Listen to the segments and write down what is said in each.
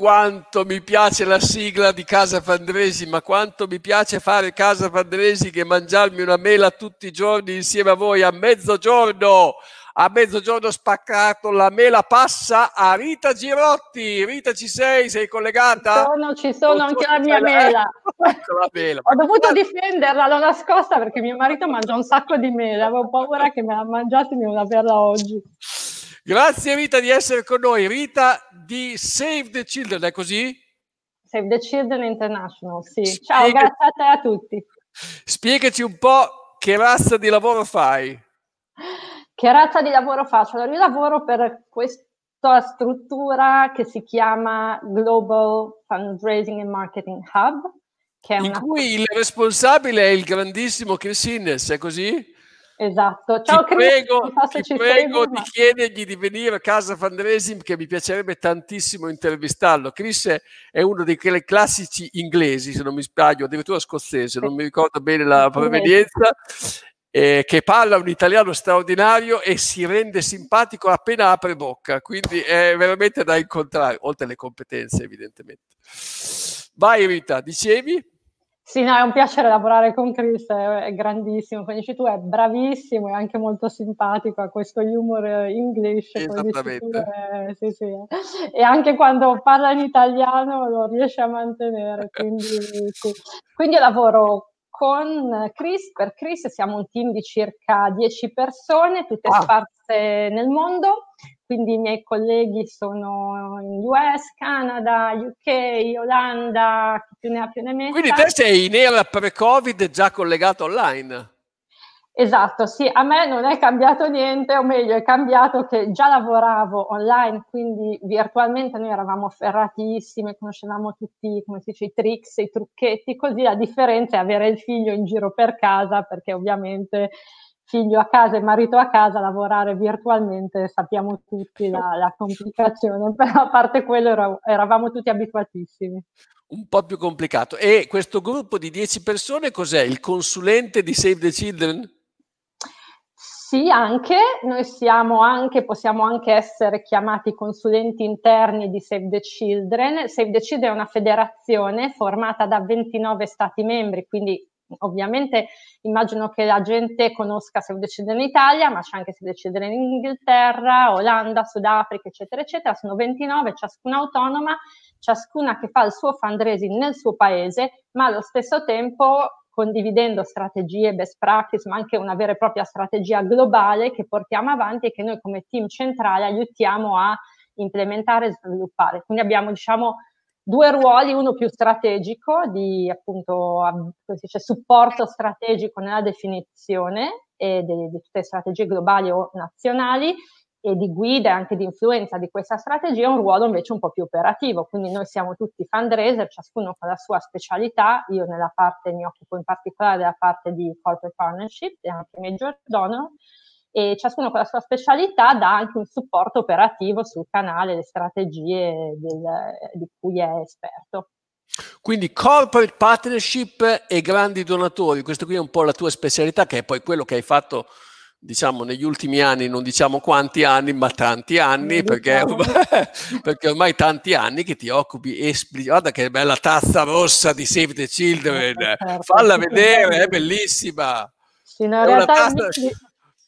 quanto mi piace la sigla di Casa Fandresi, ma quanto mi piace fare Casa Fandresi che mangiarmi una mela tutti i giorni insieme a voi a mezzogiorno. A mezzogiorno spaccato la mela passa a Rita Girotti. Rita ci sei? Sei collegata? Ci sono, ci sono anche la mia mela. ecco la mela. Ho dovuto difenderla, l'ho nascosta perché mio marito mangia un sacco di mela. Avevo paura che me la mangiassi e mi una averla oggi. Grazie Rita di essere con noi. Rita di Save the Children, è così? Save the Children International, sì. Ciao, Spiega... grazie a te a tutti. Spiegaci un po' che razza di lavoro fai. Che razza di lavoro faccio? Allora, io lavoro per questa struttura che si chiama Global Fundraising and Marketing Hub. Che è di una... cui il responsabile è il grandissimo Chris Innes, è così? Esatto. Ciao ti Chris, prego, so ti prego di chiedergli di venire a casa Fundraising che mi piacerebbe tantissimo intervistarlo. Chris è uno dei classici inglesi, se non mi sbaglio, addirittura scozzese, non mi ricordo bene la provenienza, eh, che parla un italiano straordinario e si rende simpatico appena apre bocca, quindi è veramente da incontrare, oltre alle competenze evidentemente. Vai Rita, dicevi? Sì, no, è un piacere lavorare con Chris, è, grandissimo, come dici tu, è bravissimo e anche molto simpatico, ha questo humor English. Esattamente. Eh, sì, sì. E anche quando parla in italiano lo riesce a mantenere, quindi, sì. quindi lavoro con Chris, per Chris siamo un team di circa 10 persone, tutte ah. sparse nel mondo, quindi i miei colleghi sono in US, Canada, UK, Olanda, chi più ne ha più ne metta. Quindi te sei in era pre-Covid già collegato online? Esatto, sì, a me non è cambiato niente, o meglio, è cambiato che già lavoravo online, quindi virtualmente noi eravamo ferratissime, conoscevamo tutti, come si dice, i tricks, i trucchetti, così la differenza è avere il figlio in giro per casa, perché ovviamente figlio a casa e marito a casa, lavorare virtualmente sappiamo tutti la, la complicazione, però a parte quello eravamo tutti abituatissimi. Un po' più complicato. E questo gruppo di 10 persone cos'è? Il consulente di Save the Children? Sì, anche, noi siamo anche, possiamo anche essere chiamati consulenti interni di Save the Children. Save the Children è una federazione formata da 29 stati membri, quindi ovviamente immagino che la gente conosca se decide in Italia, ma c'è anche se decide in Inghilterra, Olanda, Sudafrica, eccetera, eccetera. Sono 29, ciascuna autonoma, ciascuna che fa il suo fundraising nel suo paese, ma allo stesso tempo condividendo strategie, best practice, ma anche una vera e propria strategia globale che portiamo avanti e che noi come team centrale aiutiamo a implementare e sviluppare. Quindi abbiamo, diciamo, due ruoli, uno più strategico di appunto dice, supporto strategico nella definizione di, di tutte le strategie globali o nazionali e di guida e anche di influenza di questa strategia, un ruolo invece un po' più operativo. Quindi noi siamo tutti fundraiser, ciascuno con la sua specialità. Io nella parte mi occupo in particolare della parte di corporate partnership e anche major donor e ciascuno con la sua specialità dà anche un supporto operativo sul canale, le strategie del, di cui è esperto. Quindi corporate partnership e grandi donatori, questa qui è un po' la tua specialità, che è poi quello che hai fatto diciamo negli ultimi anni, non diciamo quanti anni, ma tanti anni, perché, perché, ormai tanti anni che ti occupi esplicitamente. Guarda che bella tazza rossa di Save the Children, certo, falla vedere, è bellissima. Sì, no, in realtà tazza...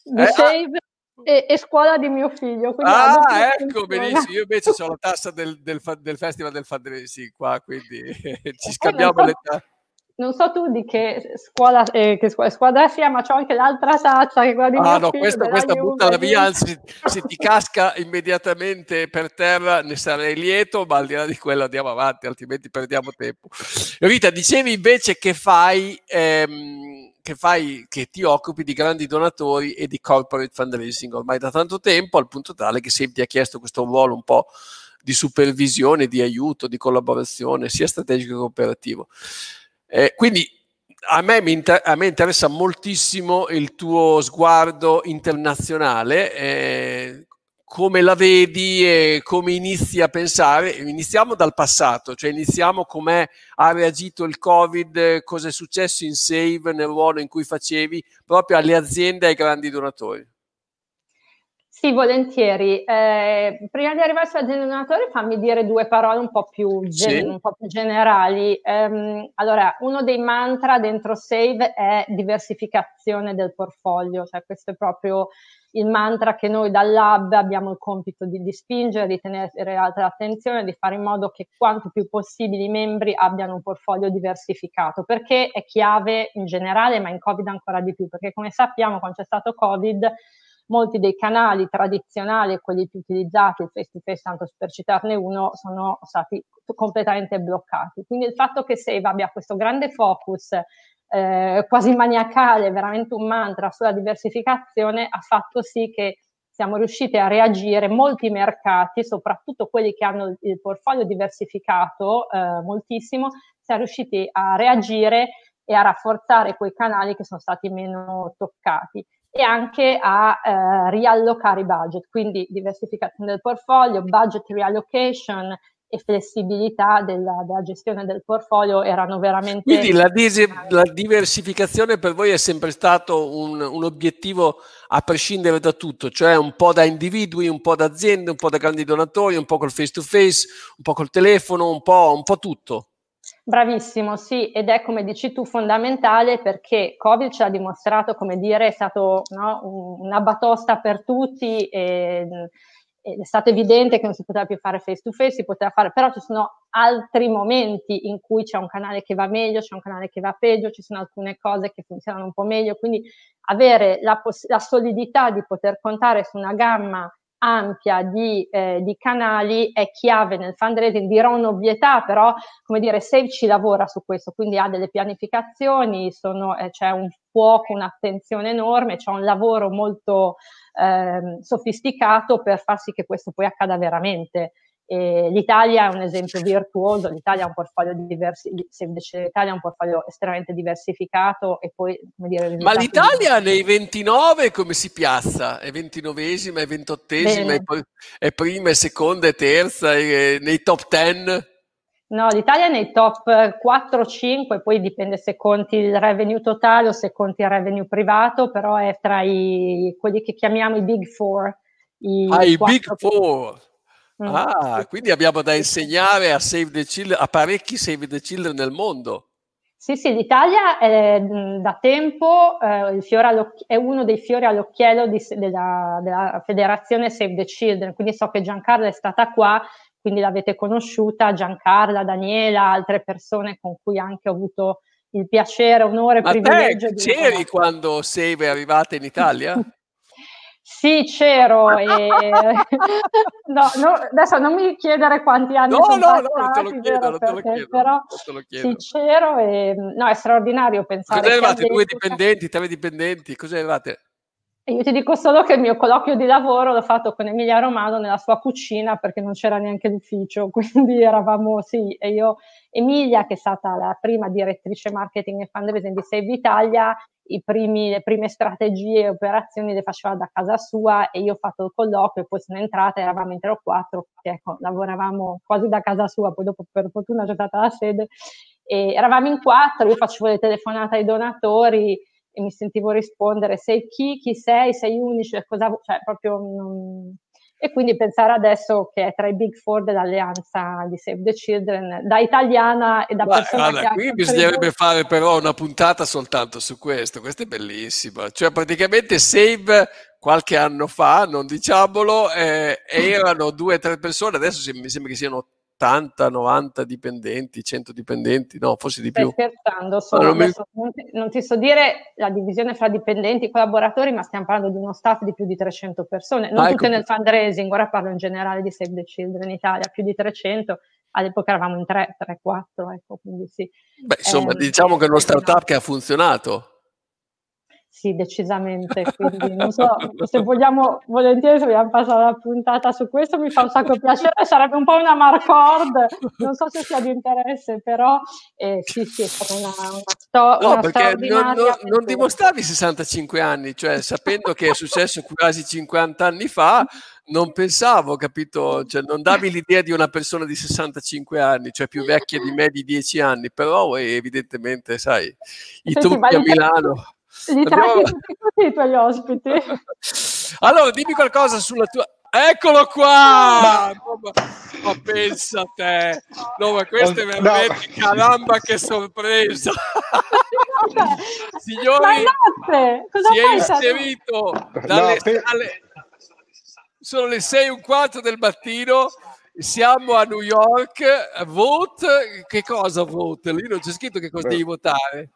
di eh, Save e, e, scuola di mio figlio. Ah, ecco, benissimo. Io invece ho la tassa del, del, del Festival del Fundraising qua, quindi ci scambiamo le tasse non so tu di che scuola, eh, che scuola, squadra sia, ma c'ho anche l'altra tazza che quella di Ah no, questa, questa buttala via, anzi se ti casca immediatamente per terra ne sarei lieto, ma al di là di quello andiamo avanti, altrimenti perdiamo tempo. Rita, dicevi invece che fai, ehm, che fai, che ti occupi di grandi donatori e di corporate fundraising ormai da tanto tempo, al punto tale che sempre ti ha chiesto questo ruolo un po' di supervisione, di aiuto, di collaborazione, sia strategico che operativo. Eh, quindi a me, inter- a me, interessa moltissimo il tuo sguardo internazionale, eh, come la vedi e come inizi a pensare. Iniziamo dal passato, cioè iniziamo come ha reagito il Covid, cosa è successo in Save nel ruolo in cui facevi proprio alle aziende e ai grandi donatori. Sì, volentieri. Eh, prima di arrivare sull'azienda donatore, fammi dire due parole un po' più, gen- sì. un po più generali. Um, allora, uno dei mantra dentro Save è diversificazione del portfolio, cioè questo è proprio il mantra che noi dal lab abbiamo il compito di, di spingere, di tenere alta l'attenzione, di fare in modo che quanto più possibile i membri abbiano un portfolio diversificato, perché è chiave in generale, ma in Covid ancora di più, perché come sappiamo quando c'è stato Covid molti dei canali tradizionali, quelli più utilizzati, il face to face, tanto per citarne uno, sono stati completamente bloccati. Quindi il fatto che Save abbia questo grande focus eh, quasi maniacale, veramente un mantra sulla diversificazione, ha fatto sì che siamo riusciti a reagire, molti mercati, soprattutto quelli che hanno il portfolio diversificato eh, moltissimo, siamo riusciti a reagire e a rafforzare quei canali che sono stati meno toccati e anche a eh, riallocare i budget, quindi diversificazione del portfolio, budget reallocation e flessibilità della, della gestione del portfolio erano veramente... Quindi la, dis- la diversificazione per voi è sempre stato un, un, obiettivo a prescindere da tutto, cioè un po' da individui, un po' da aziende, un po' da grandi donatori, un po' col face to face, un po' col telefono, un po', un po tutto. Bravissimo, sì, ed è come dici tu fondamentale perché Covid ci ha dimostrato, come dire, è stato no, una batosta per tutti e, è stato evidente che non si poteva più fare face to face, si poteva fare, però ci sono altri momenti in cui c'è un canale che va meglio, c'è un canale che va peggio, ci sono alcune cose che funzionano un po' meglio, quindi avere la, poss- la solidità di poter contare su una gamma ampia di, eh, di, canali è chiave nel fundraising, dirò un'ovvietà, però come dire, Save ci lavora su questo, quindi ha delle pianificazioni, sono, eh, c'è un fuoco, un'attenzione enorme, c'è un lavoro molto eh, sofisticato per far sì che questo poi accada veramente. E L'Italia è un esempio virtuoso, l'Italia ha un portfolio diversi, l'Italia ha un portfolio estremamente diversificato e poi, come dire... Ma l'Italia di... nei 29 come si piazza? È 29esima, è 28esima, è, è prima, è seconda, è terza, è nei top 10? No, l'Italia è nei top 4-5, poi dipende se conti il revenue totale o se conti il revenue privato, però è tra i, quelli che chiamiamo i big four. I ah, i big four! Mm. Ah, quindi abbiamo da insegnare a Save the Children, a parecchi Save the Children nel mondo. Sì, sì, l'Italia è, da tempo eh, è uno dei fiori all'occhiello di, della, della, federazione Save the Children, quindi so che Giancarla è stata qua, quindi l'avete conosciuta, Giancarla, Daniela, altre persone con cui anche ho avuto il piacere, onore, Ma privilegio. Ma c'eri quando Save è arrivata in Italia? Sì, c'ero. E... no, no, adesso non mi chiedere quanti anni no, sono no, passati, no, te lo chiedo, vero, perché, chiedo, però sì, c'ero e no, è straordinario pensare. Cosa eravate? Due dipendenti, tre dipendenti? Cosa eravate? Io ti dico solo che il mio colloquio di lavoro l'ho fatto con Emilia Romano nella sua cucina perché non c'era neanche l'ufficio, quindi eravamo sì, e io Emilia che è stata la prima direttrice marketing e fundraising di Save Italia primi, le prime strategie e operazioni le faceva da casa sua e io ho fatto il colloquio e poi sono entrata, eravamo in tre o quattro, ecco, lavoravamo quasi da casa sua, poi dopo per fortuna c'è stata la sede, e eravamo in quattro, io facevo le telefonate ai donatori e mi sentivo rispondere sei chi, chi sei, sei unici, cosa, cioè proprio non, e quindi pensare adesso che è tra i big four dell'alleanza di Save the Children, da italiana e da Beh, persona guarda, che qui bisognerebbe fare però una puntata soltanto su questo, questo è bellissimo, cioè praticamente Save qualche anno fa, non diciamolo, eh, erano due o tre persone, adesso mi sembra che siano 80, 90 dipendenti, 100 dipendenti, no, forse di Stai più. scherzando, solo, non, mi... non, ti, so dire la divisione fra dipendenti e collaboratori, ma stiamo parlando di uno staff di più di 300 persone, non ah, tutte ecco. nel fundraising, ora parlo in generale di Save the Children in Italia, più di 300, all'epoca eravamo in 3, 3, 4, ecco, quindi sì. Beh, insomma, eh, diciamo che è uno startup che ha funzionato. Sì, decisamente. Quindi non so se vogliamo, volentieri, se vogliamo passare la puntata su questo, mi fa un sacco piacere. Sarebbe un po' una marcord, non so se sia di interesse, però eh, sì, sì, è stata una, una, sto- no, una perché non, non, non, dimostravi 65 anni, cioè sapendo che è successo quasi 50 anni fa, non pensavo, capito? Cioè, non davi l'idea di una persona di 65 anni, cioè più vecchia di me di 10 anni, però evidentemente, sai, i sì, trucchi a Milano. Li tratti tutti i tuoi ospiti. Allora, dimmi qualcosa sulla tua... Eccolo qua! Ma, ma pensa a te! No, ma questo è veramente no. caramba che sorpresa! Signori, si è inserito dalle, no, dalle, sono le 6 e un quarto del mattino siamo a New York vote che cosa vote? lì non c'è scritto che cosa Beh. devi votare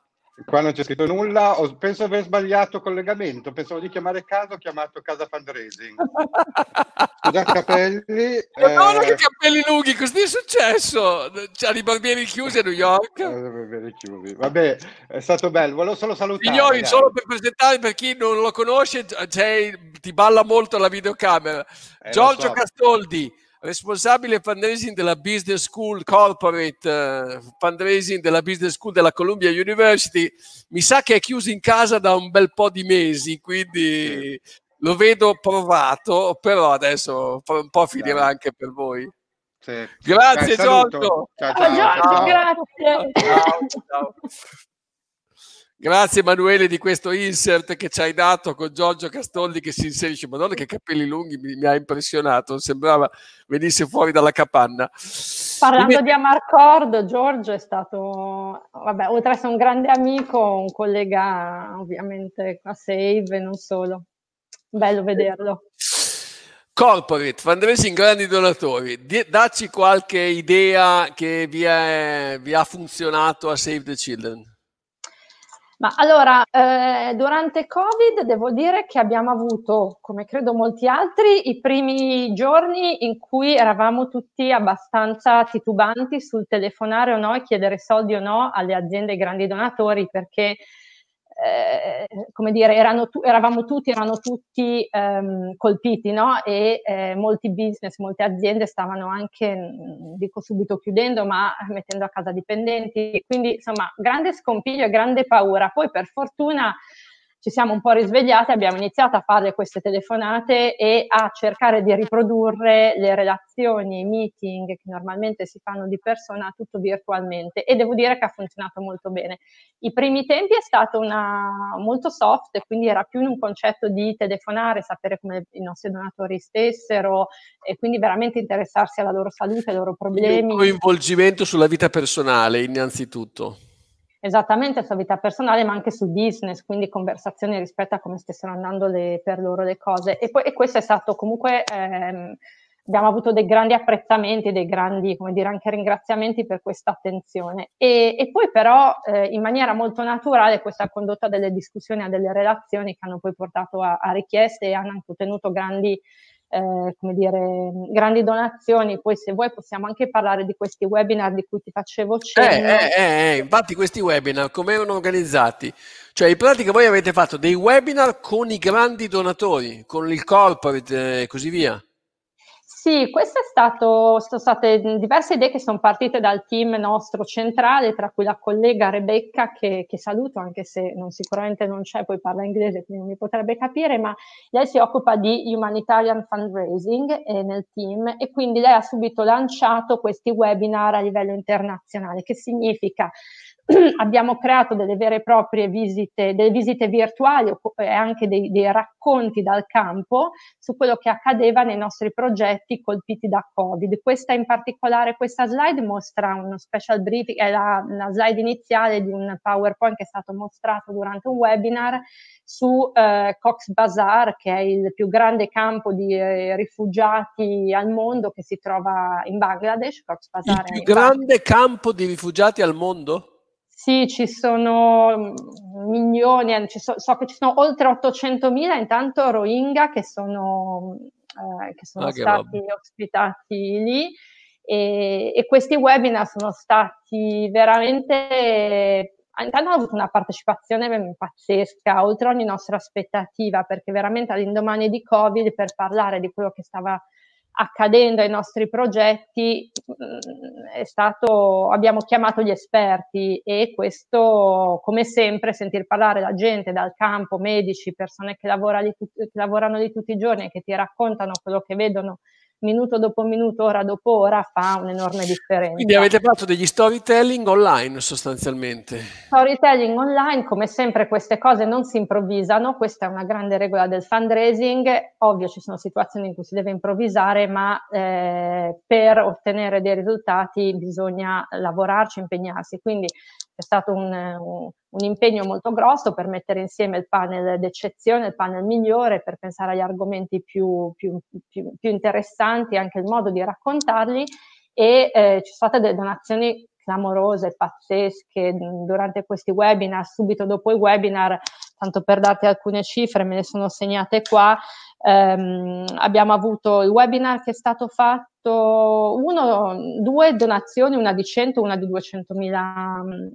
Qua non c'è scritto nulla, ho, penso aver sbagliato collegamento, pensavo di chiamare casa, ho chiamato casa fundraising. Scusa capelli. Madonna eh... che capelli lunghi, cosa è successo? C'ha i barbieri chiusi a New York? Vabbè, è stato bello, volevo solo salutare. Signori, dai. solo per presentare per chi non lo conosce, ti balla molto la videocamera. Eh, Giorgio so. Castoldi responsabile fundraising della Business School Corporate, uh, fundraising della Business School della Columbia University, mi sa che è chiuso in casa da un bel po' di mesi, quindi lo vedo provato, però adesso un po' finirà Dai. anche per voi. Sì. Grazie Giorgio. Ciao, ciao, ciao, ciao. Grazie. Ciao, ciao. Grazie Emanuele di questo insert che ci hai dato con Giorgio Castoldi che si inserisce. Madonna che capelli lunghi, mi, mi ha impressionato, sembrava venisse fuori dalla capanna. Parlando di Amarcord, Giorgio è stato, vabbè, oltre ad essere un grande amico, un collega ovviamente a Save e non solo. Bello vederlo. Corporate, fundraising grandi donatori, dacci qualche idea che vi, è, vi ha funzionato a Save the Children. Ma allora, eh, durante Covid devo dire che abbiamo avuto, come credo molti altri, i primi giorni in cui eravamo tutti abbastanza titubanti sul telefonare o no e chiedere soldi o no alle aziende e grandi donatori perché eh, come dire, erano tu, eravamo tutti, erano tutti ehm, colpiti, no? E eh, molti business, molte aziende stavano anche, dico subito chiudendo, ma mettendo a casa dipendenti. Quindi, insomma, grande scompiglio e grande paura. Poi, per fortuna, ci siamo un po' risvegliati, abbiamo iniziato a fare queste telefonate e a cercare di riprodurre le relazioni, i meeting che normalmente si fanno di persona tutto virtualmente e devo dire che ha funzionato molto bene. I primi tempi è stato una, molto soft, quindi era più in un concetto di telefonare, sapere come i nostri donatori stessero e quindi veramente interessarsi alla loro salute, ai loro problemi. Un coinvolgimento sulla vita personale innanzitutto esattamente sulla vita personale, ma anche sul business, quindi conversazioni rispetto a come stessero andando le, per loro le cose. E, poi, e questo è stato comunque, ehm, abbiamo avuto dei grandi apprezzamenti, dei grandi, come dire, anche ringraziamenti per questa attenzione. E, e poi però, eh, in maniera molto naturale, questa ha condotto a delle discussioni, a delle relazioni che hanno poi portato a, a richieste e hanno ottenuto grandi eh, come dire, grandi donazioni. Poi se vuoi possiamo anche parlare di questi webinar di cui ti facevo cenno. Eh, eh, eh, infatti questi webinar come erano organizzati? Cioè in pratica voi avete fatto dei webinar con i grandi donatori, con il corporate e così via? Sì, queste sono state diverse idee che sono partite dal team nostro centrale, tra cui la collega Rebecca, che, che, saluto, anche se non, sicuramente non c'è, poi parla inglese, quindi non mi potrebbe capire, ma lei si occupa di humanitarian fundraising eh, nel team e quindi lei ha subito lanciato questi webinar a livello internazionale, che significa abbiamo creato delle vere e proprie visite, delle visite virtuali e anche dei, dei, racconti dal campo su quello che accadeva nei nostri progetti colpiti da Covid. Questa in particolare, questa slide mostra uno special briefing, è la, la slide iniziale di un PowerPoint che è stato mostrato durante un webinar su eh, Cox Bazar, che è il più grande campo di eh, rifugiati al mondo che si trova in Bangladesh. Cox Bazar il più grande campo di rifugiati al mondo? Sì, ci sono mm, milioni, eh, ci so, so, che ci sono oltre 800.000 intanto Rohingya che sono, eh, che sono ah, stati che ospitati lì. E, e, questi webinar sono stati veramente intanto hanno avuto una partecipazione pazzesca, oltre ogni nostra aspettativa, perché veramente all'indomani di Covid, per parlare di quello che stava accadendo ai nostri progetti mm, stato, abbiamo chiamato gli esperti e questo, come sempre, sentir parlare la gente dal campo, medici, persone che, lavora lì, che lavorano lì tutti i giorni e che ti raccontano quello che vedono minuto dopo minuto, ora dopo ora, fa un'enorme differenza. Quindi avete fatto degli storytelling online sostanzialmente. Storytelling online, come sempre queste cose non si improvvisano, questa è una grande regola del fundraising, ovvio ci sono situazioni in cui si deve improvvisare, ma eh, per ottenere dei risultati bisogna lavorarci, impegnarsi, quindi è stato un, un, un, impegno molto grosso per mettere insieme il panel d'eccezione, il panel migliore, per pensare agli argomenti più, più, più, più interessanti, anche il modo di raccontarli. E eh, ci sono state delle donazioni clamorose, pazzesche durante questi webinar, subito dopo i webinar, tanto per darti alcune cifre, me ne sono segnate qua, ehm, abbiamo avuto il webinar che è stato fatto uno, due donazioni, una di 100 e una di 200 mila mm,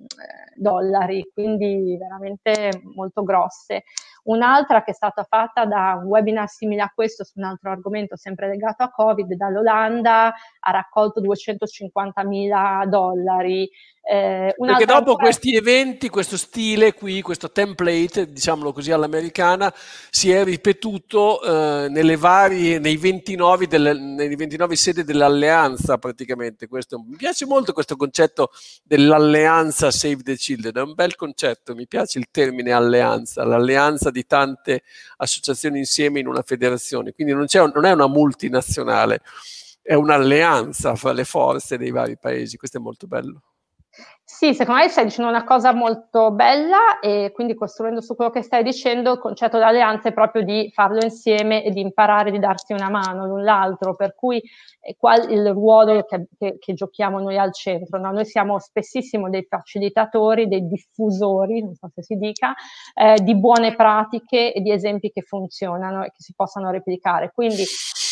dollari, quindi veramente molto grosse. Un'altra che è stata fatta da un webinar simile a questo su un altro argomento sempre legato a Covid dall'Olanda ha raccolto 250 mila dollari. Eh, Perché dopo ancora... questi eventi, questo stile qui, questo template, diciamolo così all'americana, si è ripetuto eh, nelle varie, nei 29, delle, nei 29 sedi dell'alleanza praticamente. Questo, mi piace molto questo concetto dell'alleanza Save the Children, è un bel concetto, mi piace il termine alleanza, l'alleanza di tante associazioni insieme in una federazione, quindi non, non è una multinazionale, è un'alleanza fra le forze dei vari paesi, questo è molto bello. Sì, secondo me stai dicendo una cosa molto bella e quindi costruendo su quello che stai dicendo il concetto d'alleanza è proprio di farlo insieme e di imparare di darsi una mano l'un l'altro, per cui è qua il ruolo che, che, che giochiamo noi al centro. No? Noi siamo spessissimo dei facilitatori, dei diffusori, non so se si dica, eh, di buone pratiche e di esempi che funzionano e che si possano replicare. Quindi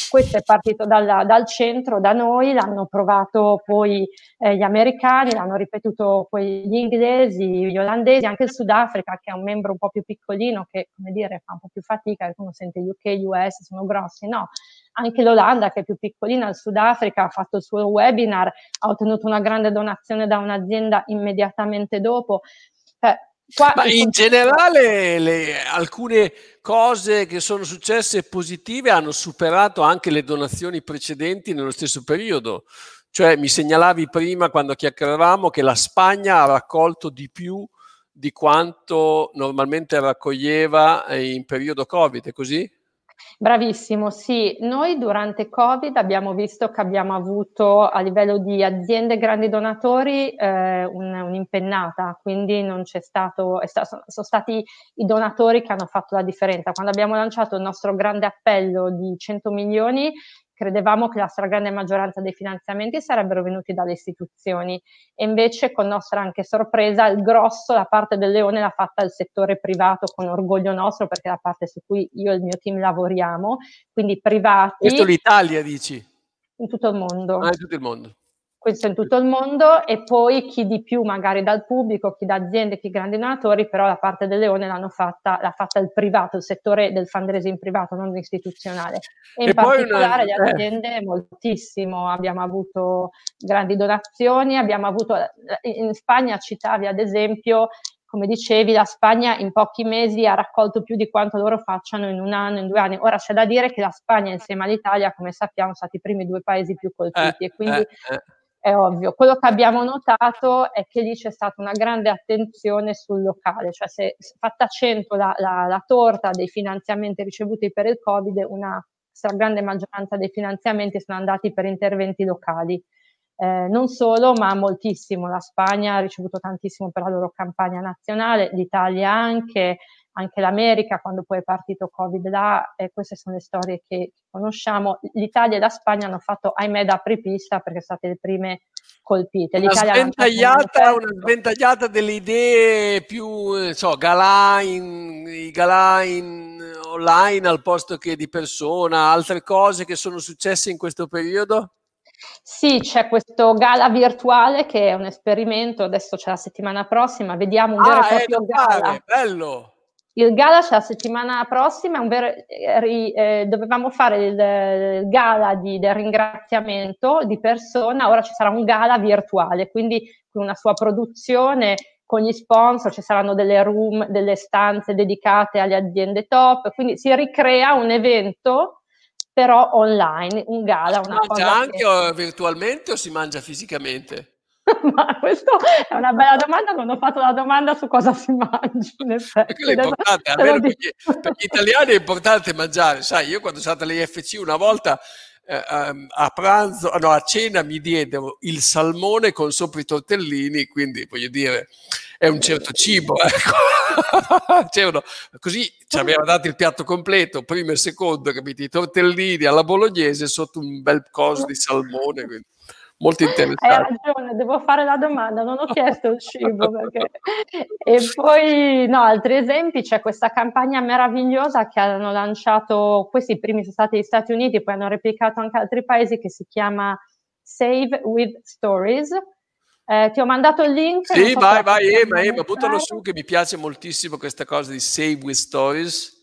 questo è partito dalla, dal centro, da noi, l'hanno provato poi eh, gli americani, l'hanno ripetuto poi gli inglesi, gli olandesi, anche il Sudafrica che è un membro un po' più piccolino che, come dire, fa un po' più fatica, uno sente UK, US, sono grossi, no. Anche l'Olanda che è più piccolina, il Sudafrica ha fatto il suo webinar, ha ottenuto una grande donazione da un'azienda immediatamente dopo. Eh, Qua Ma in generale le, alcune cose che sono successe positive hanno superato anche le donazioni precedenti nello stesso periodo. Cioè mi segnalavi prima quando chiacchieravamo che la Spagna ha raccolto di più di quanto normalmente raccoglieva in periodo Covid, è così? Bravissimo, sì. Noi durante Covid abbiamo visto che abbiamo avuto a livello di aziende grandi donatori eh, un, un'impennata, quindi non c'è stato, sta, sono stati i donatori che hanno fatto la differenza. Quando abbiamo lanciato il nostro grande appello di 100 milioni, credevamo che la stragrande maggioranza dei finanziamenti sarebbero venuti dalle istituzioni e invece con nostra anche sorpresa il grosso, la parte del leone l'ha fatta il settore privato con orgoglio nostro perché è la parte su cui io e il mio team lavoriamo, quindi privati. Questo l'Italia dici? In tutto il mondo. Ah, in tutto il mondo questo in tutto il mondo e poi chi di più magari dal pubblico, chi da aziende, chi grandi donatori, però la parte del leone l'hanno fatta, l'ha fatta il privato, il settore del fundraising privato, non istituzionale. E, e in particolare una... le eh. aziende moltissimo, abbiamo avuto grandi donazioni, abbiamo avuto, in Spagna citavi ad esempio come dicevi, la Spagna in pochi mesi ha raccolto più di quanto loro facciano in un anno, in due anni. Ora c'è da dire che la Spagna insieme all'Italia, come sappiamo, sono stati i primi due paesi più colpiti eh, e quindi eh, eh è ovvio. Quello che abbiamo notato è che lì c'è stata una grande attenzione sul locale, cioè se fatta 100 la, la, la torta dei finanziamenti ricevuti per il Covid, una stragrande maggioranza dei finanziamenti sono andati per interventi locali. Eh, non solo, ma moltissimo. La Spagna ha ricevuto tantissimo per la loro campagna nazionale, l'Italia anche, anche l'America quando poi è partito Covid là, e queste sono le storie che conosciamo. L'Italia e la Spagna hanno fatto, ahimè, da apripista perché sono state le prime colpite. Una sventagliata, una sventagliata, delle idee più, so, galà in, i galà in online al posto che di persona, altre cose che sono successe in questo periodo? Sì, c'è questo gala virtuale che è un esperimento, adesso c'è la settimana prossima, vediamo un vero ah, e proprio gala. Bello! Il gala c'è la settimana prossima, vero, eh, eh, dovevamo fare il, il gala di, del ringraziamento di persona, ora ci sarà un gala virtuale, quindi con una sua produzione, con gli sponsor, ci saranno delle room, delle stanze dedicate alle aziende top, quindi si ricrea un evento però online, un gala, si una mangia cosa anche che... virtualmente o si mangia fisicamente? Ma questa è una bella domanda, non ho fatto la domanda su cosa si mangia, in effetti. Quello è importante, almeno per gli, per gli italiani è importante mangiare. Sai, io quando sono stato all'IFC una volta eh, ehm, a pranzo, no, a cena mi diedero il salmone con sopra i tortellini, quindi voglio dire, è un certo cibo. Ecco. Così ci aveva dato il piatto completo, primo e secondo, capito? I tortellini alla bolognese sotto un bel coso di salmone. Quindi. Molto Hai interessante. ragione, devo fare la domanda, non ho chiesto il cibo. Perché... E poi, no, altri esempi, c'è questa campagna meravigliosa che hanno lanciato, questi primi sono stati gli Stati Uniti, poi hanno replicato anche altri paesi, che si chiama Save with Stories. Eh, ti ho mandato il link. Sì, vai, vai, Ema, Ema, buttalo su che mi piace moltissimo questa cosa di Save with Stories.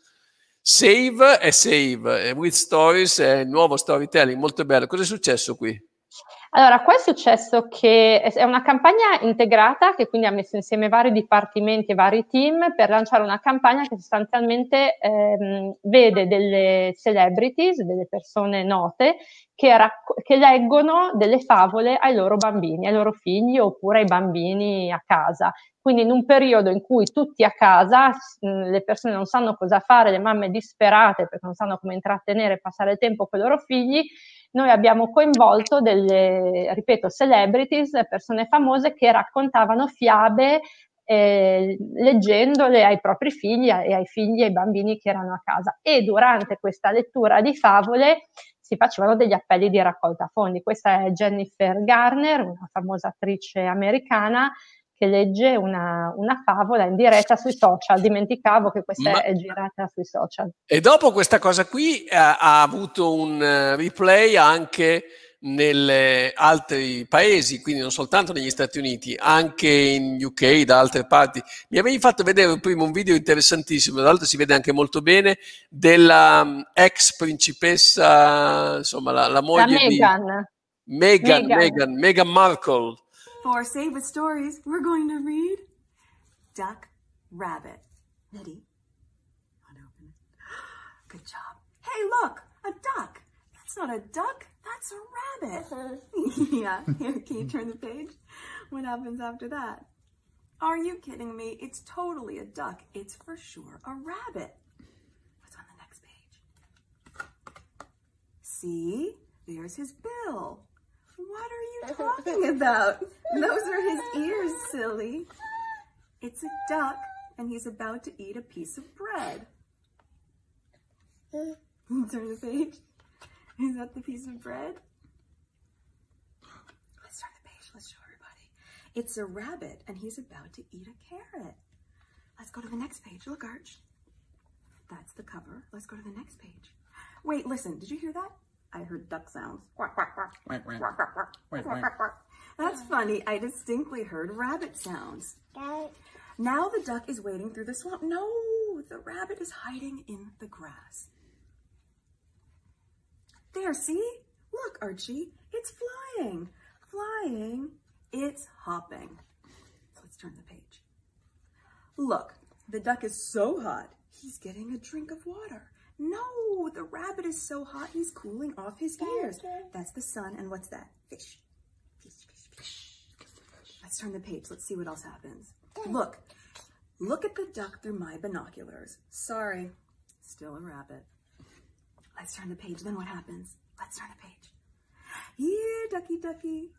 Save è Save, e with Stories è il nuovo storytelling, molto bello. Cosa è successo qui? Allora, qua è successo che è una campagna integrata che quindi ha messo insieme vari dipartimenti e vari team per lanciare una campagna che sostanzialmente ehm, vede delle celebrities, delle persone note che, racco- che leggono delle favole ai loro bambini, ai loro figli oppure ai bambini a casa. Quindi in un periodo in cui tutti a casa, le persone non sanno cosa fare, le mamme disperate perché non sanno come intrattenere e passare il tempo con i loro figli, noi abbiamo coinvolto delle, ripeto, celebrities, persone famose che raccontavano fiabe eh, leggendole ai propri figli e ai figli e ai bambini che erano a casa. E durante questa lettura di favole si facevano degli appelli di raccolta fondi. Questa è Jennifer Garner, una famosa attrice americana che legge una, una favola in diretta sui social. Dimenticavo che questa Ma- è girata sui social. E dopo questa cosa qui eh, ha avuto un eh, replay anche negli altri paesi, quindi non soltanto negli Stati Uniti, anche in UK, da altre parti. Mi avevi fatto vedere prima un video interessantissimo, tra l'altro si vede anche molto bene, della mm, ex principessa, insomma la, la La moglie di Meghan. Meghan, Meghan. Meghan, Meghan Markle. For Save with Stories, we're going to read Duck Rabbit. Ready? Oh, Unopen it. Good job. Hey, look, a duck. That's not a duck. That's a rabbit. yeah. Here, can you turn the page? What happens after that? Are you kidding me? It's totally a duck. It's for sure a rabbit. What's on the next page? See? There's his bill. What are you talking about? Those are his ears, silly. It's a duck, and he's about to eat a piece of bread. Turn the page. Is that the piece of bread? Let's turn the page. Let's show everybody. It's a rabbit, and he's about to eat a carrot. Let's go to the next page. Look, Arch. That's the cover. Let's go to the next page. Wait, listen. Did you hear that? I heard duck sounds. That's funny. I distinctly heard rabbit sounds. Now the duck is wading through the swamp. No, the rabbit is hiding in the grass. There, see? Look, Archie. It's flying. Flying. It's hopping. Let's turn the page. Look, the duck is so hot, he's getting a drink of water. No, the rabbit is so hot, he's cooling off his ears. That's the sun, and what's that? Fish. Fish, fish, fish. Let's turn the page. Let's see what else happens. Look, look at the duck through my binoculars. Sorry, still a rabbit. Let's turn the page. Then what happens? Let's turn the page. Here, ducky, ducky.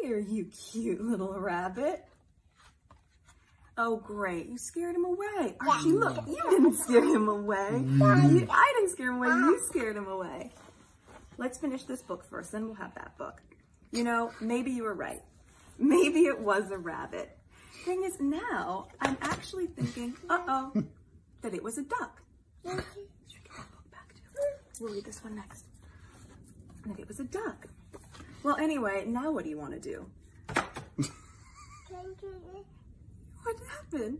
Here, you cute little rabbit. Oh, great. You scared him away. Archie, look, you didn't scare him away. You- I didn't scare him away. You scared him away. Let's finish this book first, then we'll have that book. You know, maybe you were right. Maybe it was a rabbit. Thing is, now I'm actually thinking, uh oh, that it was a duck. Should get that book back too? We'll read this one next. That it was a duck. Well, anyway, now what do you want to do? What happened?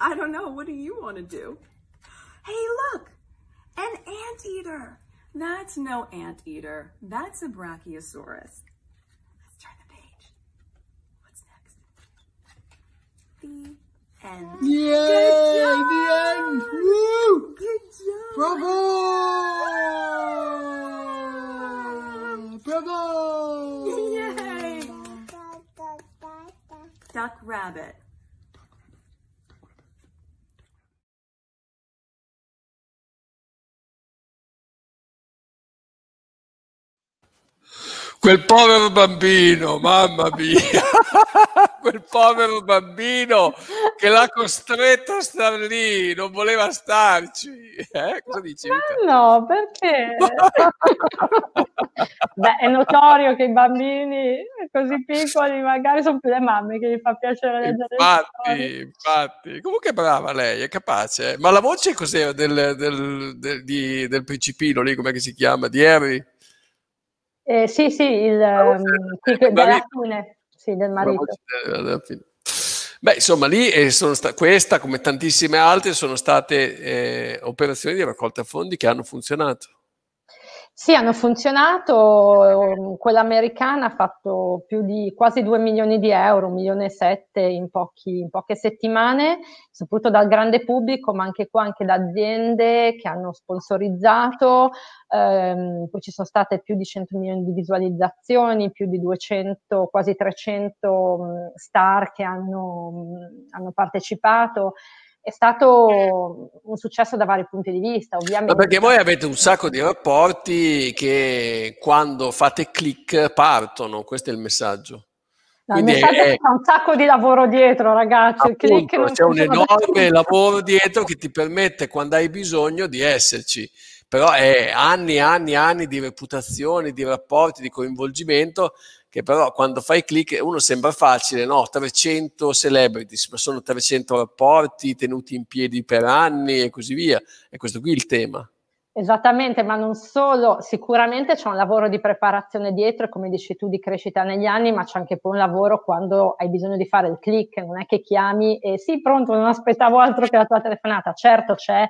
I don't know. What do you want to do? Hey, look, an anteater. That's no anteater. That's a Brachiosaurus. Let's turn the page. What's next? The end. Yay! The end! Woo! Good job! Bravo! Bravo! Yay! Duck rabbit. Quel povero bambino, mamma mia, quel povero bambino che l'ha costretto a star lì, non voleva starci. Eh? Cosa dici? Ma no, perché? Beh, è notorio che i bambini così piccoli magari sono più le mamme che gli fa piacere leggere Infatti, infatti. Comunque brava lei, è capace. Ma la voce cos'era del, del, del, di- del principino lì, come si chiama? Di Harry? Eh, sì, sì, il, ehm, sì, del marito. fine, sì, del marito. Beh, insomma, lì eh, sono sta- questa, come tantissime altre, sono state eh, operazioni di raccolta fondi che hanno funzionato. Sì, hanno funzionato, quella americana ha fatto più di quasi 2 milioni di euro, 1 milione e 7 in, pochi- in poche settimane, soprattutto dal grande pubblico, ma anche qua anche da aziende che hanno sponsorizzato, ehm, poi ci sono state più di 100 milioni di visualizzazioni, più di 200, quasi 300 mh, star che hanno, hanno partecipato. È stato un successo da vari punti di vista, Ma ovviamente. perché voi avete un sacco di rapporti che quando fate click partono, questo è il messaggio. No, il messaggio è c'è un sacco di lavoro dietro, ragazzi. Appunto, c'è un enorme lavoro dietro che ti permette, quando hai bisogno, di esserci. Però è anni e anni e anni di reputazione, di rapporti, di coinvolgimento, che però quando fai click uno sembra facile, no? 300 celebrities, ma sono 300 rapporti tenuti in piedi per anni e così via. E questo qui è il tema. Esattamente, ma non solo, sicuramente c'è un lavoro di preparazione dietro, come dici tu, di crescita negli anni, ma c'è anche poi un lavoro quando hai bisogno di fare il click, non è che chiami e sì, pronto, non aspettavo altro che la tua telefonata. Certo, c'è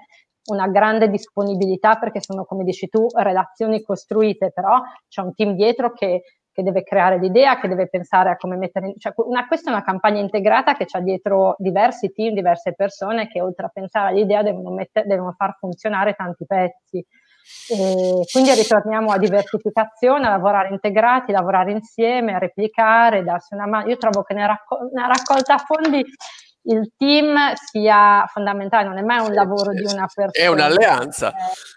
una grande disponibilità perché sono, come dici tu, relazioni costruite, però c'è un team dietro che, che deve creare l'idea, che deve pensare a come mettere in... Cioè, una, questa è una campagna integrata che ha dietro diversi team, diverse persone che oltre a pensare all'idea devono, mettere, devono far funzionare tanti pezzi. E quindi ritorniamo a diversificazione, a lavorare integrati, lavorare insieme, a replicare, darsi una mano. Io trovo che nella, raccol- nella raccolta fondi il team sia fondamentale, non è mai un lavoro di una persona. È un'alleanza,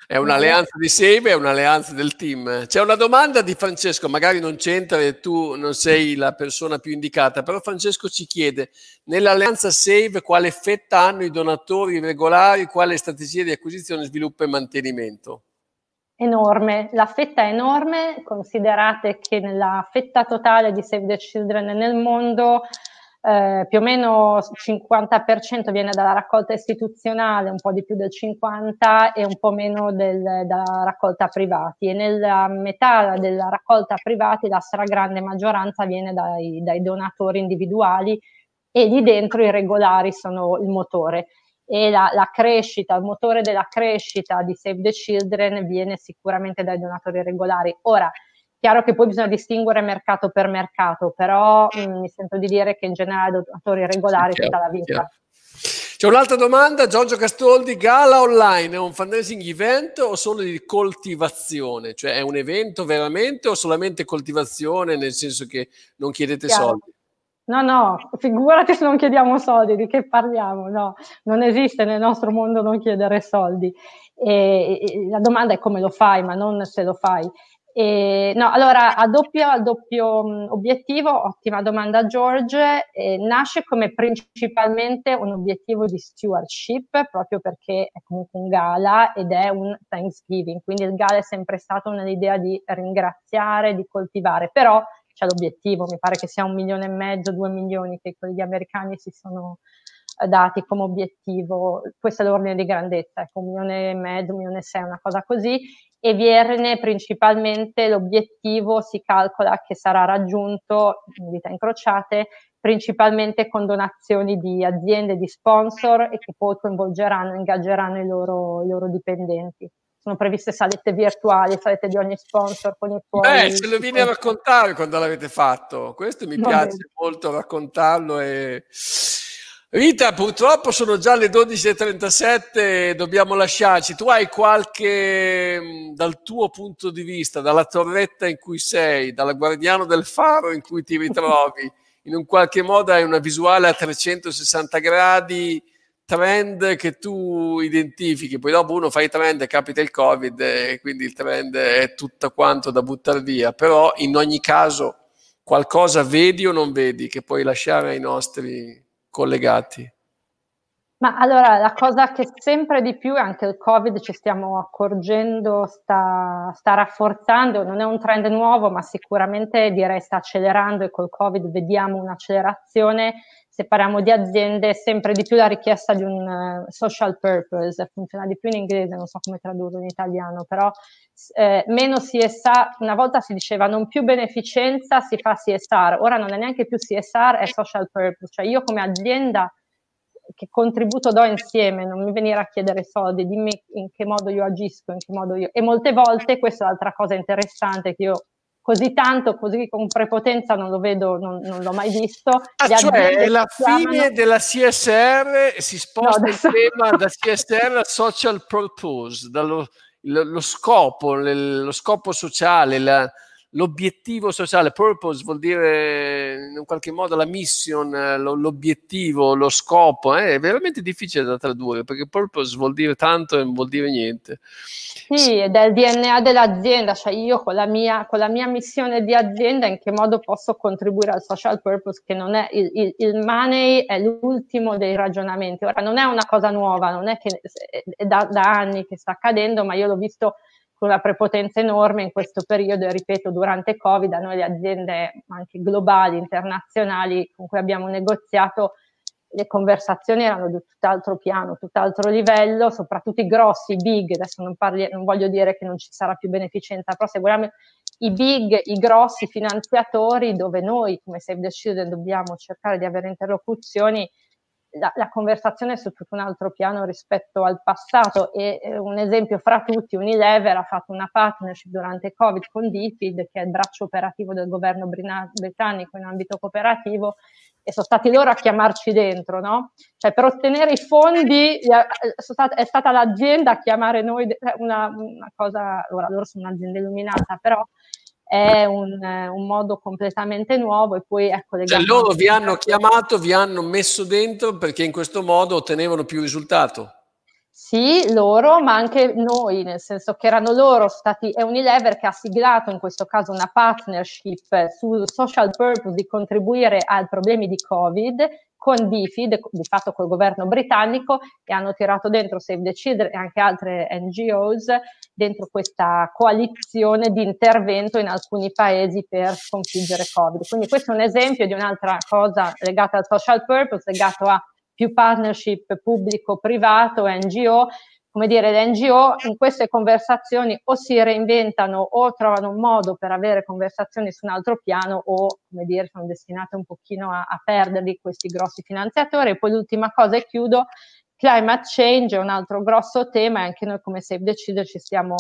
È è un'alleanza di Save, è un'alleanza del team. C'è una domanda di Francesco, magari non c'entra e tu non sei la persona più indicata, però Francesco ci chiede, nell'alleanza Save quale fetta hanno i donatori regolari, quale strategia di acquisizione, sviluppo e mantenimento? enorme, la fetta è enorme, considerate che nella fetta totale di Save the Children nel mondo eh, più o meno il 50% viene dalla raccolta istituzionale, un po' di più del 50% e un po' meno del, dalla raccolta privati e nella metà della raccolta privati la stragrande maggioranza viene dai, dai donatori individuali e lì dentro i regolari sono il motore e la, la, crescita, il motore della crescita di Save the Children viene sicuramente dai donatori regolari. Ora, chiaro che poi bisogna distinguere mercato per mercato, però mh, mi sento di dire che in generale donatori regolari tutta la vita. chiaro. C'è un'altra domanda, Giorgio Castoldi, Gala Online è un fundraising event o solo di coltivazione? Cioè è un evento veramente o solamente coltivazione nel senso che non chiedete Chiaro. soldi? No, no, figurati se non chiediamo soldi, di che parliamo? No, non esiste nel nostro mondo non chiedere soldi. E, e la domanda è come lo fai, ma non se lo fai. E, no, allora, a doppio, a doppio obiettivo, ottima domanda George, eh, nasce come principalmente un obiettivo di stewardship, proprio perché è comunque un gala ed è un Thanksgiving, quindi il gala è sempre stato nell'idea di ringraziare, di coltivare, però c'è l'obiettivo, mi pare che sia un milione e mezzo, due milioni che quelli americani si sono dati come obiettivo, questo è l'ordine di grandezza, ecco, un milione e mezzo, un milione e sei, una cosa così, e viene principalmente l'obiettivo si calcola che sarà raggiunto, in vita incrociate, principalmente con donazioni di aziende, di sponsor e che poi coinvolgeranno, ingaggeranno i loro, i loro dipendenti sono previste salette virtuali, salette di ogni sponsor con i tuoi... Beh, ce lo vieni a raccontare quando l'avete fatto. Questo mi Va piace bene. molto raccontarlo. E... Rita, purtroppo sono già le 12.37, dobbiamo lasciarci. Tu hai qualche, mh, dal tuo punto di vista, dalla torretta in cui sei, dal guardiano del faro in cui ti ritrovi, in un qualche modo hai una visuale a 360 gradi trend che tu identifichi, poi dopo uno fa i trend e capita il covid e quindi il trend è tutto quanto da buttare via, però in ogni caso qualcosa vedi o non vedi che puoi lasciare ai nostri collegati? Ma allora la cosa che sempre di più, anche il Covid ci stiamo accorgendo, sta, sta, rafforzando, non è un trend nuovo, ma sicuramente direi sta accelerando e col Covid vediamo un'accelerazione. Se parliamo di aziende, sempre di più la richiesta di un uh, social purpose, funziona di più in inglese, non so come tradurlo in italiano, però eh, meno CSR, una volta si diceva non più beneficenza, si fa CSR, ora non è neanche più CSR, è social purpose, cioè io come azienda che contributo do insieme, non mi venire a chiedere soldi, dimmi in che modo io agisco, in che modo io... E molte volte, questa è l'altra cosa interessante che io così tanto, così con prepotenza non lo vedo, non, non l'ho mai visto. Ah, cioè è la chiamano... fine della CSR, si sposta no, adesso... il tema da CSR a social purpose, dallo lo, lo scopo, lo scopo sociale, la, l'obiettivo sociale, purpose vuol dire in qualche modo la mission, l'obiettivo, lo scopo, eh? è veramente difficile da tradurre perché purpose vuol dire tanto e non vuol dire niente. Sì, è il DNA dell'azienda, cioè io con la, mia, con la mia missione di azienda in che modo posso contribuire al social purpose che non è il, il, il money è l'ultimo dei ragionamenti. Ora non è una cosa nuova, non è che è da, da anni che sta accadendo, ma io l'ho visto con una prepotenza enorme in questo periodo e ripeto durante Covid a noi le aziende anche globali, internazionali con cui abbiamo negoziato le conversazioni erano di tutt'altro piano, tutt'altro livello, soprattutto i grossi, i big, adesso non, parli, non voglio dire che non ci sarà più beneficenza, però se vogliamo i big, i grossi finanziatori dove noi come Save the Children dobbiamo cercare di avere interlocuzioni la, la, conversazione è su tutto un altro piano rispetto al passato e eh, un esempio fra tutti, Unilever ha fatto una partnership durante il Covid con DFID che è il braccio operativo del governo britannico in ambito cooperativo e sono stati loro a chiamarci dentro, no? Cioè per ottenere i fondi è stata l'azienda a chiamare noi, una, una cosa, ora loro sono un'azienda illuminata, però è un, un, modo completamente nuovo e poi ecco le cioè loro vi hanno chiamato, vi hanno messo dentro perché in questo modo ottenevano più risultato. Sì, loro, ma anche noi, nel senso che erano loro stati, è Unilever che ha siglato in questo caso una partnership sul social purpose di contribuire ai problemi di Covid con DFID, di fatto col governo britannico, e hanno tirato dentro Save the Children e anche altre NGOs dentro questa coalizione di intervento in alcuni paesi per sconfiggere Covid. Quindi questo è un esempio di un'altra cosa legata al social purpose, legato a più partnership pubblico-privato, NGO, come dire, le NGO in queste conversazioni o si reinventano o trovano un modo per avere conversazioni su un altro piano o, come dire, sono destinate un pochino a, a perderli questi grossi finanziatori. E poi l'ultima cosa e chiudo, climate change è un altro grosso tema e anche noi come Save the Children ci stiamo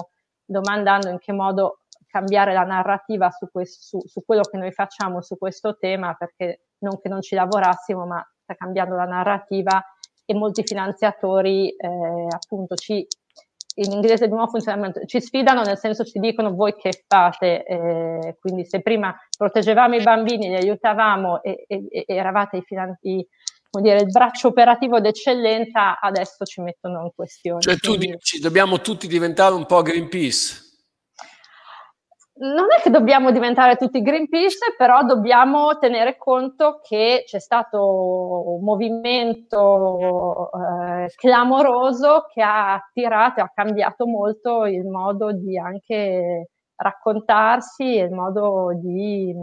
domandando in che modo cambiare la narrativa su, questo, su, su quello che noi facciamo su questo tema, perché non che non ci lavorassimo, ma sta cambiando la narrativa e molti finanziatori eh, appunto ci in inglese di nuovo funzionamento ci sfidano nel senso ci dicono voi che fate eh, quindi se prima proteggevamo i bambini li aiutavamo e, e, e eravate i finanziatori dire, il braccio operativo d'eccellenza adesso ci mettono in questione. Cioè tu quindi... dici dobbiamo tutti diventare un po' Greenpeace? non è che dobbiamo diventare tutti Greenpeace, però dobbiamo tenere conto che c'è stato un movimento eh, clamoroso che ha attirato e ha cambiato molto il modo di anche raccontarsi e il modo di,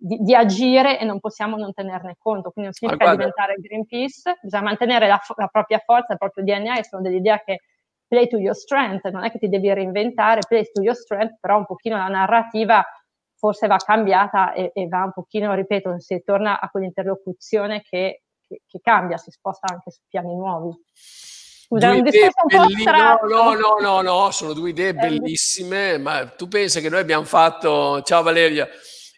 di, di, agire e non possiamo non tenerne conto. Quindi non significa diventare Greenpeace, bisogna mantenere la, la propria forza, il proprio DNA e sono dell'idea che play to your strength, non è che ti devi reinventare, play to your strength, però un pochino la narrativa forse va cambiata e, e va un pochino, ripeto, si torna a quell'interlocuzione che, che, che cambia, si sposta anche su piani nuovi. Scusa, un discorso un po' no, no, no, no, no, sono due idee eh, bellissime, ma tu pensi che noi abbiamo fatto, ciao Valeria,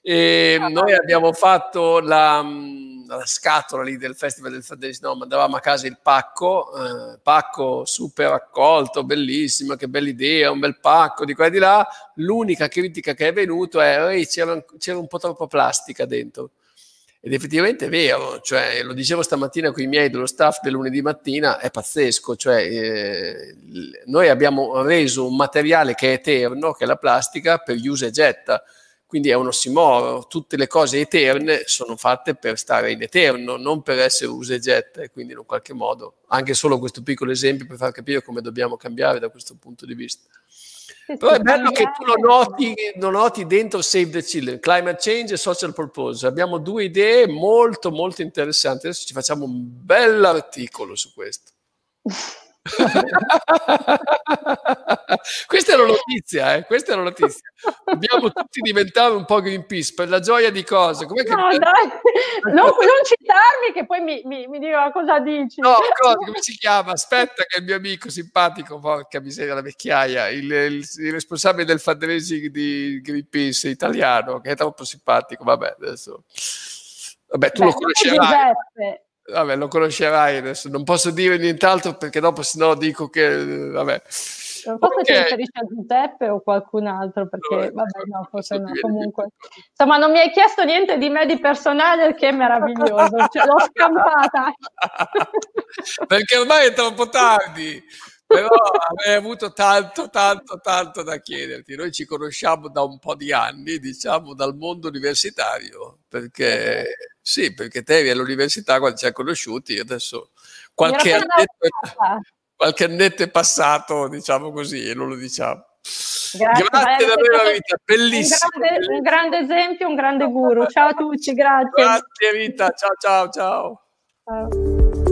e ciao, noi abbiamo fatto la la scatola lì del Festival del Fantasy, no, mandavamo a casa il pacco, eh, pacco super accolto, bellissimo, che bella idea, un bel pacco di qua e di là. L'unica critica che è venuta è che c'era, c'era un po' troppa plastica dentro. Ed effettivamente è vero, cioè, lo dicevo stamattina con i miei dello staff del lunedì mattina, è pazzesco, cioè, eh, noi abbiamo reso un materiale che è eterno, che è la plastica, per use e getta, quindi è un ossimoro, tutte le cose eterne sono fatte per stare in eterno, non per essere use e getta, e quindi in un qualche modo, anche solo questo piccolo esempio per far capire come dobbiamo cambiare da questo punto di vista. Però è bello che tu lo noti, lo noti dentro Save the Children, Climate Change e Social Purpose. Abbiamo due idee molto, molto interessanti. Adesso ci facciamo un bel articolo su questo. questa è la notizia, eh? questa è la notizia. Dobbiamo tutti diventare un po' Greenpeace per la gioia di cose. Com'è no, che... dai, non, non, citarmi che poi mi, mi, mi dicono cosa dici. No, cosa, come si chiama? Aspetta che il mio amico simpatico, porca miseria la vecchiaia, il, il, il responsabile del fundraising di Greenpeace italiano, che è troppo simpatico, vabbè, adesso... Vabbè, tu Beh, lo conoscerai. Giuseppe vabbè, lo conoscerai adesso. Non posso dire nient'altro perché dopo sennò dico che vabbè. Non so se ti riferisci a Giuseppe o qualcun altro, perché no, vabbè, no, forse no. Comunque, insomma, non mi hai chiesto niente di me di personale, che è meraviglioso. cioè, l'ho scampata. perché ormai è troppo tardi. Però avrei avuto tanto, tanto, tanto da chiederti. Noi ci conosciamo da un po' di anni, diciamo, dal mondo universitario, perché sì, perché te eri all'università quando ci hai conosciuti, adesso qualche annetto, qualche annetto, è passato, diciamo così, e non lo diciamo. Grazie, grazie davvero Rita, bellissimo. Un grande, un grande, esempio, un grande guru. Ciao a tutti, grazie. Grazie Rita, ciao ciao ciao. ciao.